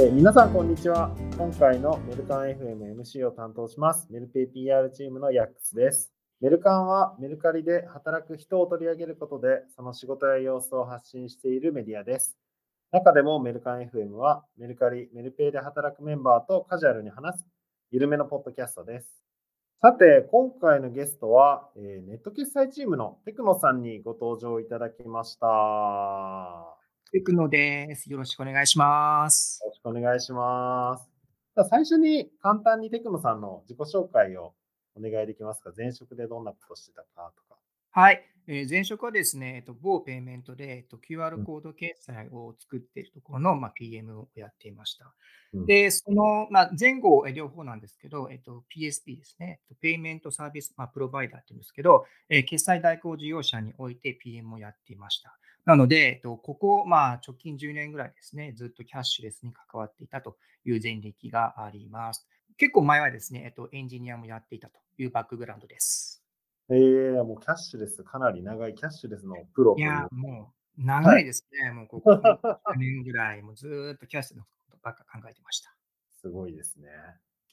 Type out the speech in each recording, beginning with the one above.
えー皆さん、こんにちは。今回のメルカン FMMC を担当します、メルペイ PR チームのヤックスです。メルカンはメルカリで働く人を取り上げることで、その仕事や様子を発信しているメディアです。中でもメルカン FM は、メルカリ、メルペイで働くメンバーとカジュアルに話す、緩めのポッドキャストです。さて、今回のゲストは、えーネット決済チームのテクノさんにご登場いただきました。よテクノです。よろしくお願いします。ろしくお願いします。じゃあ最初に簡単にテクノさんの自己紹介をお願いできますか前職でどんなことしてたかとか。はい。えー前職はですね、えっと、某ペイメントで、えっと、うん QR コード決済を作っているところの、まあ、PM をやっていました。うんで、その、まあ、前後、えー両方なんですけど、えっと、PSP ですね、とペイメントサービス、まあ、プロバイダーっていうんですけど、えー決済代行事業者において PM をやっていました。なので、えっと、ここ、まあ、直近10年ぐらいですね、ずっとキャッシュレスに関わっていたという前歴があります。結構前はですね、えっと、エンジニアもやっていたというバックグラウンドです。えー、もうキャッシュレス、かなり長いキャッシュレスのプロといや、もう長いですね。もうここ10年ぐらい、もうずーっとキャッシュのことばっか考えてました。すごいですね。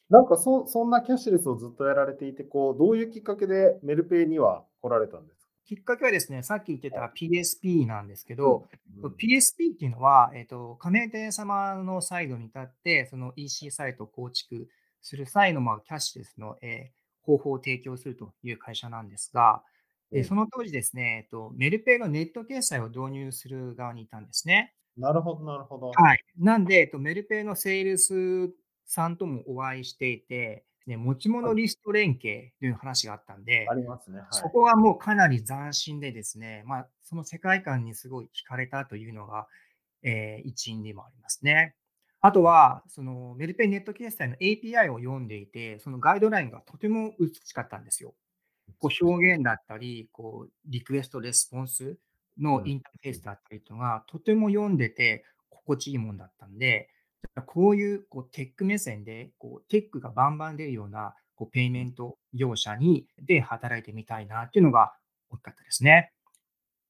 なんかそそんなキャッシュレスをずっとやられていて、こうどういうきっかけでメルペイには来られたんですか？きっかけはですね、さっき言ってた PSP なんですけど、うん PSP っていうのは、えっと、加盟店様のサイドに立って、その EC サイトを構築する際の、まあ、キャッシュレスの、えー方法を提供するという会社なんですが、うんでその当時ですね、えっと、メルペイのネット決済を導入する側にいたんですね。なるほど、なるほど。はい。なんで、えっと、メルペイのセールスさんともお会いしていて、ね、持ち物リスト連携という話があったんであ、りますね。はい。そこはもうかなり斬新でですね、まあ、その世界観にすごい惹かれたというのが、えー一因でもありますね。あとは、そのメルペイネット決済の API を読んでいて、そのガイドラインがとても美しかったんですよ。こう表現だったり、こうリクエスト、レスポンスのインターフェースだったりとか、とても読んでて心地いいもんだったんで、こういうこうテック目線でこうテックがバンバン出るようなこうペイメント業者にで働いてみたいなっていうのが大きかったですね。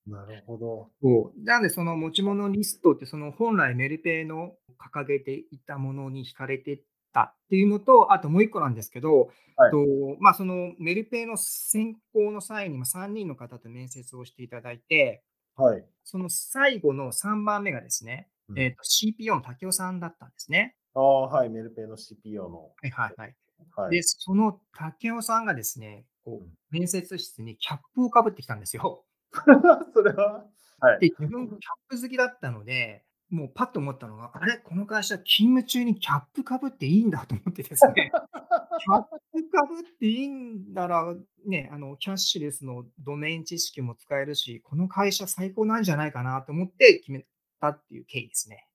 なるほど。そうなので、その持ち物リストって、その本来メルペイの掲げていたものに惹かれてたっていうのと、あともう一個なんですけど、はいとまあ、そのメルペイの選考の際にまあ3人の方と面接をしていただいて、はい。その最後の3番目がですね、うんえーと CPO の竹雄さんだったんですね。ああ、はい。メルペイの CPO の。はいはいはい。はい。で、その竹雄さんがですね、こうんう面接室にキャップをかぶってきたんですよ。それは、はい。で、自分、キャップ好きだったので、もうパッと思ったのが、あれ、この会社、勤務中にキャップかぶっていいんだと思ってですね、キャップかぶっていいんなら、ね、あのキャッシュレスのドメイン知識も使えるし、この会社最高なんじゃないかなと思って決めたっていう経緯ですね。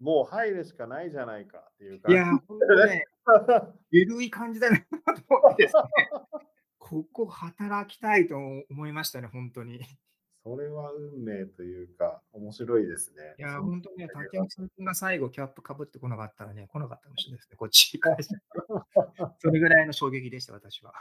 もう入るしかないじゃないかっていうか。いやー、本当ね、ゆるい感じだなと思ってですね、ここ働きたいと思いましたね、本当に。いそれは運命というか、面白いですね。やー、そう本当ね、竹山さんが最後キャップかぶってこなかったらね、来なかったかもしれないですね、こっちに会社。それぐらいの衝撃でした、私は。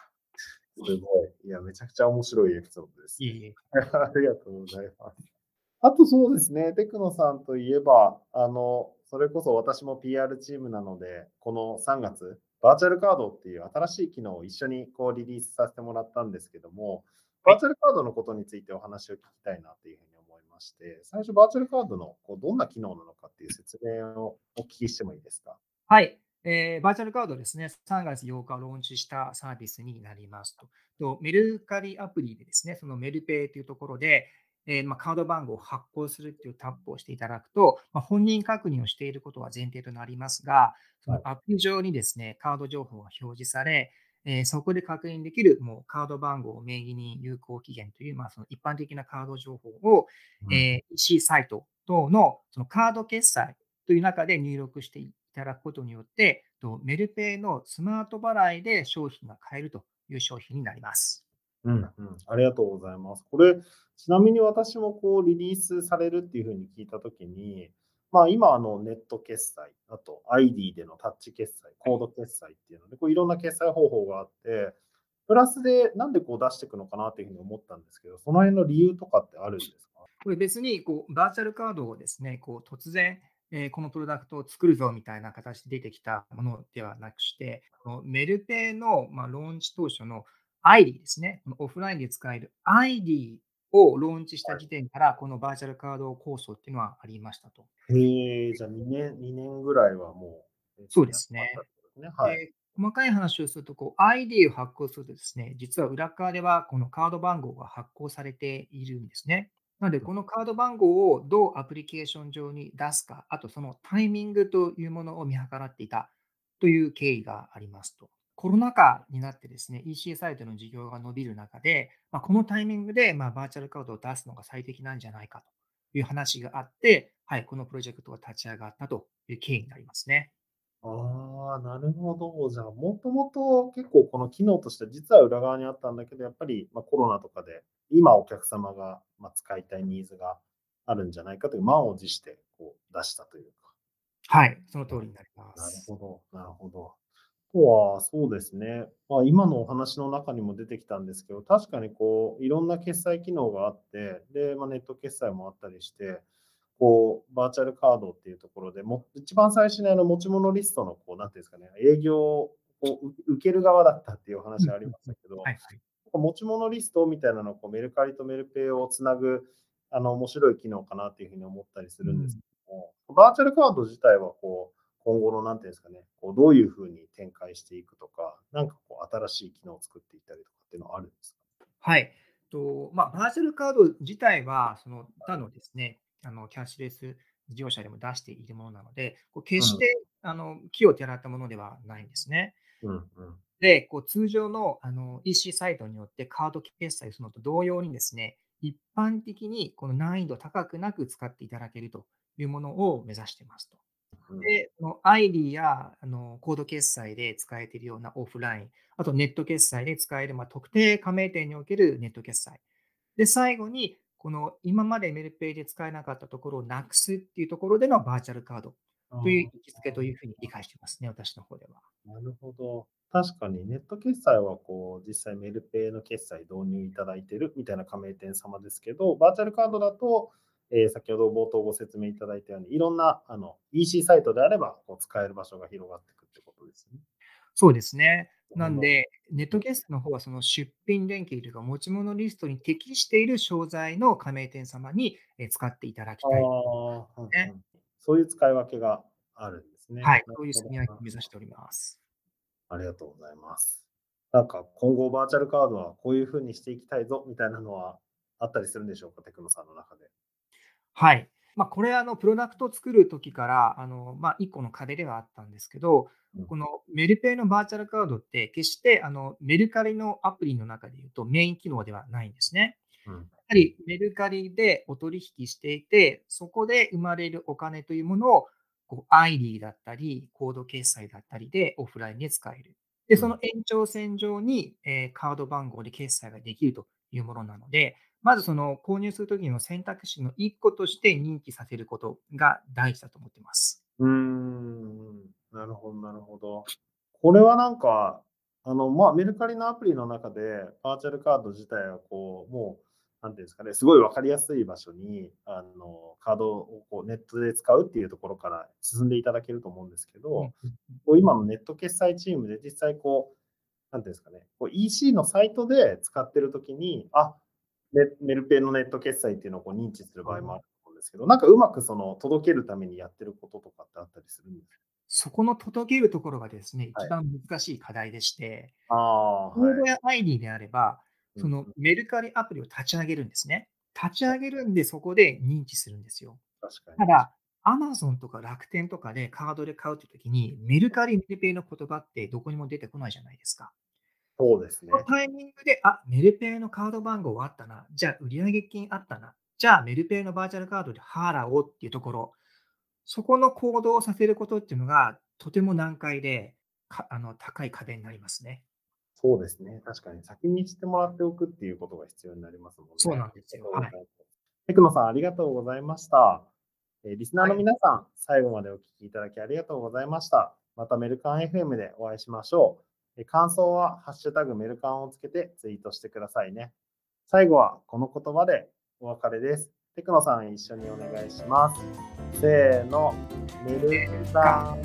すごい。いや、めちゃくちゃ面白いエピソードです、いえいえ。ありがとうございます。あとそうですね、テクノさんといえば、あの、それこそ私も PR チームなので、この3月、バーチャルカードっていう新しい機能を一緒にこうリリースさせてもらったんですけども、バーチャルカードのことについてお話を聞きたいなというふうに思いまして、最初バーチャルカードのこうどんな機能なのかっていう説明をお聞きしてもいいですか？はい、えーバーチャルカードですね、3月8日ローンチしたサービスになりますと。とメルカリアプリでですね、そのメルペイというところで、えーまあ、カード番号を発行するっていうタップをしていただくと、まあ、本人確認をしていることは前提となりますが、そのアプリ上にですね、カード情報が表示され、えーそこで確認できるもうカード番号、名義人、有効期限という、まあ、その一般的なカード情報を、えー EC サイト等のそのカード決済という中で入力していただくことによって、とメルペイのスマート払いで商品が買えるという商品になります。うん。うん、ありがとうございます。これ、ちなみに私もこうリリースされるっていうふうに聞いたときに、まあ、今あのネット決済、あと ID でのタッチ決済、コード決済っていうので、こういろんな決済方法があって、プラスでなんでこう出していくのかなっていうふうに思ったんですけど、その辺の理由とかってあるんですか？これ別にこうバーチャルカードをですね、こう突然えーこのプロダクトを作るぞみたいな形で出てきたものではなくして、メルペイの、まあ、ローンチ当初の ID ですね、オフラインで使える ID をローンチした時点から、このバーチャルカード構想っていうのはありましたと。へえ、じゃあ2年、2年ぐらいはもう、そうですね細かい話をすると、こう ID を発行するとですね、実は裏側ではこのカード番号が発行されているんですね。なので、このカード番号をどうアプリケーション上に出すか、あとそのタイミングというものを見計らっていたという経緯がありますと。コロナ禍になってですね、EC サイトの事業が伸びる中で、まあ、このタイミングでまあバーチャルカードを出すのが最適なんじゃないかという話があって、はい、このプロジェクトが立ち上がったという経緯になりますね。ああ、なるほど。じゃあ、もともと結構この機能として実は裏側にあったんだけど、やっぱりまあコロナとかで今お客様がまあ使いたいニーズがあるんじゃないかという満を持してこう出したというか。はい、その通りになりまなるす。ほど、なるほど。あとは、そうですね。まあ、今のお話の中にも出てきたんですけど、確かにこう、いろんな決済機能があって、で、まあ、ネット決済もあったりして、こう、バーチャルカードっていうところでも、一番最初にあの持ち物リストの、こう、なんていうんですかね、営業を受ける側だったっていうお話がありましたけど、はい、はい。持ち物リストみたいなのをこうメルカリとメルペイをつなぐあの面白い機能かなっていうふうに思ったりするんですけども、バーチャルカード自体はこう今後のなんていうんですかね、こうどういうふうに展開していくとか、なんかこう新しい機能を作っていったりとかっていうのはあるんですか？はい。とまあ、バーチャルカード自体は、その他のですね、あのキャッシュレス事業者でも出しているものなので、こう決して、あの木をてらったものではないんですね。うんうん。で、こう通常のあの EC サイトによってカード決済するのと同様にですね、一般的にこの難易度高くなく使っていただけるというものを目指していますと。うんで、この ID やあのコード決済で使えているようなオフライン、あとネット決済で使える、まあ、特定加盟店におけるネット決済。で、最後に、この今までメルペイで使えなかったところをなくすっていうところでのバーチャルカードという位置づけというふうに理解していますね、私の方では。なるほど。確かにネット決済はこう実際メルペイの決済導入いただいてるみたいな加盟店様ですけど、バーチャルカードだと、えー先ほど冒頭ご説明いただいたように、いろんなあの EC サイトであればこう使える場所が広がっていくってことですね。そうですね。なんなで、ネット決済の方はその出品連携というか、持ち物リストに適している商材の加盟店様にえー使っていただきたい。あーうんうんねそういう使い分けがあるんですね。はい、そういうほど住み分けを目指しております。ありがとうございます。なんか今後バーチャルカードはこういうふうにしていきたいぞみたいなのはあったりするんでしょうか、テクノさんの中で。はい。まあ、これあの、プロダクトを作るときから、あのまあ、1個の壁ではあったんですけどうん、このメルペイのバーチャルカードって、決してあのメルカリのアプリの中でいうとメイン機能ではないんですね。うんやはりメルカリでお取引していて、そこで生まれるお金というものをこう ID だったり、コード決済だったりでオフラインで使える。で、その延長線上に、えーカード番号で決済ができるというものなので、まずその購入するときの選択肢の1個として認知させることが大事だと思ってます。うーん、なるほど、なるほど。これはなんか、あの、まあ、メルカリのアプリの中で、バーチャルカード自体はこう、もう、なんていうんですかね、すごいわかりやすい場所に、あの、カードをこうネットで使うっていうところから進んでいただけると思うんですけど、今のネット決済チームで実際こう、なんていうんですかね、こう EC のサイトで使ってるときに、あ、メメルペイのネット決済っていうのをこう認知する場合もあると思うんですけど、なんかうまくその届けるためにやってることとかってあったりするんですか？そこの届けるところがですね、はい一番難しい課題でして、ああ、コードや ID であれば、そのメルカリアプリを立ち上げるんですね。立ち上げるんで、そこで認知するんですよ。確かに。ただ、Amazon とか楽天とかでカードで買うというときに、メルカリ、メルペイの言葉ってどこにも出てこないじゃないですか。そうですねそ。のタイミングで、あ、メルペイのカード番号あったな。じゃあ、売上金あったな。じゃあ、メルペイのバーチャルカードで払おうっていうところ、そこの行動をさせることっていうのが、とても難解で、かあの高い壁になりますね。そうですね。確かに先にしてもらっておくっていうことが必要になりますもんね。そうなんですよはいテクノさん、ありがとうございました。えーリスナーの皆さん、最後までお聞きいただきありがとうございました。またメルカン FM でお会いしましょう。え感想は、ハッシュタグメルカンをつけてツイートしてくださいね。最後はこの言葉でお別れです。テクノさん一緒にお願いします。せーの。メルカ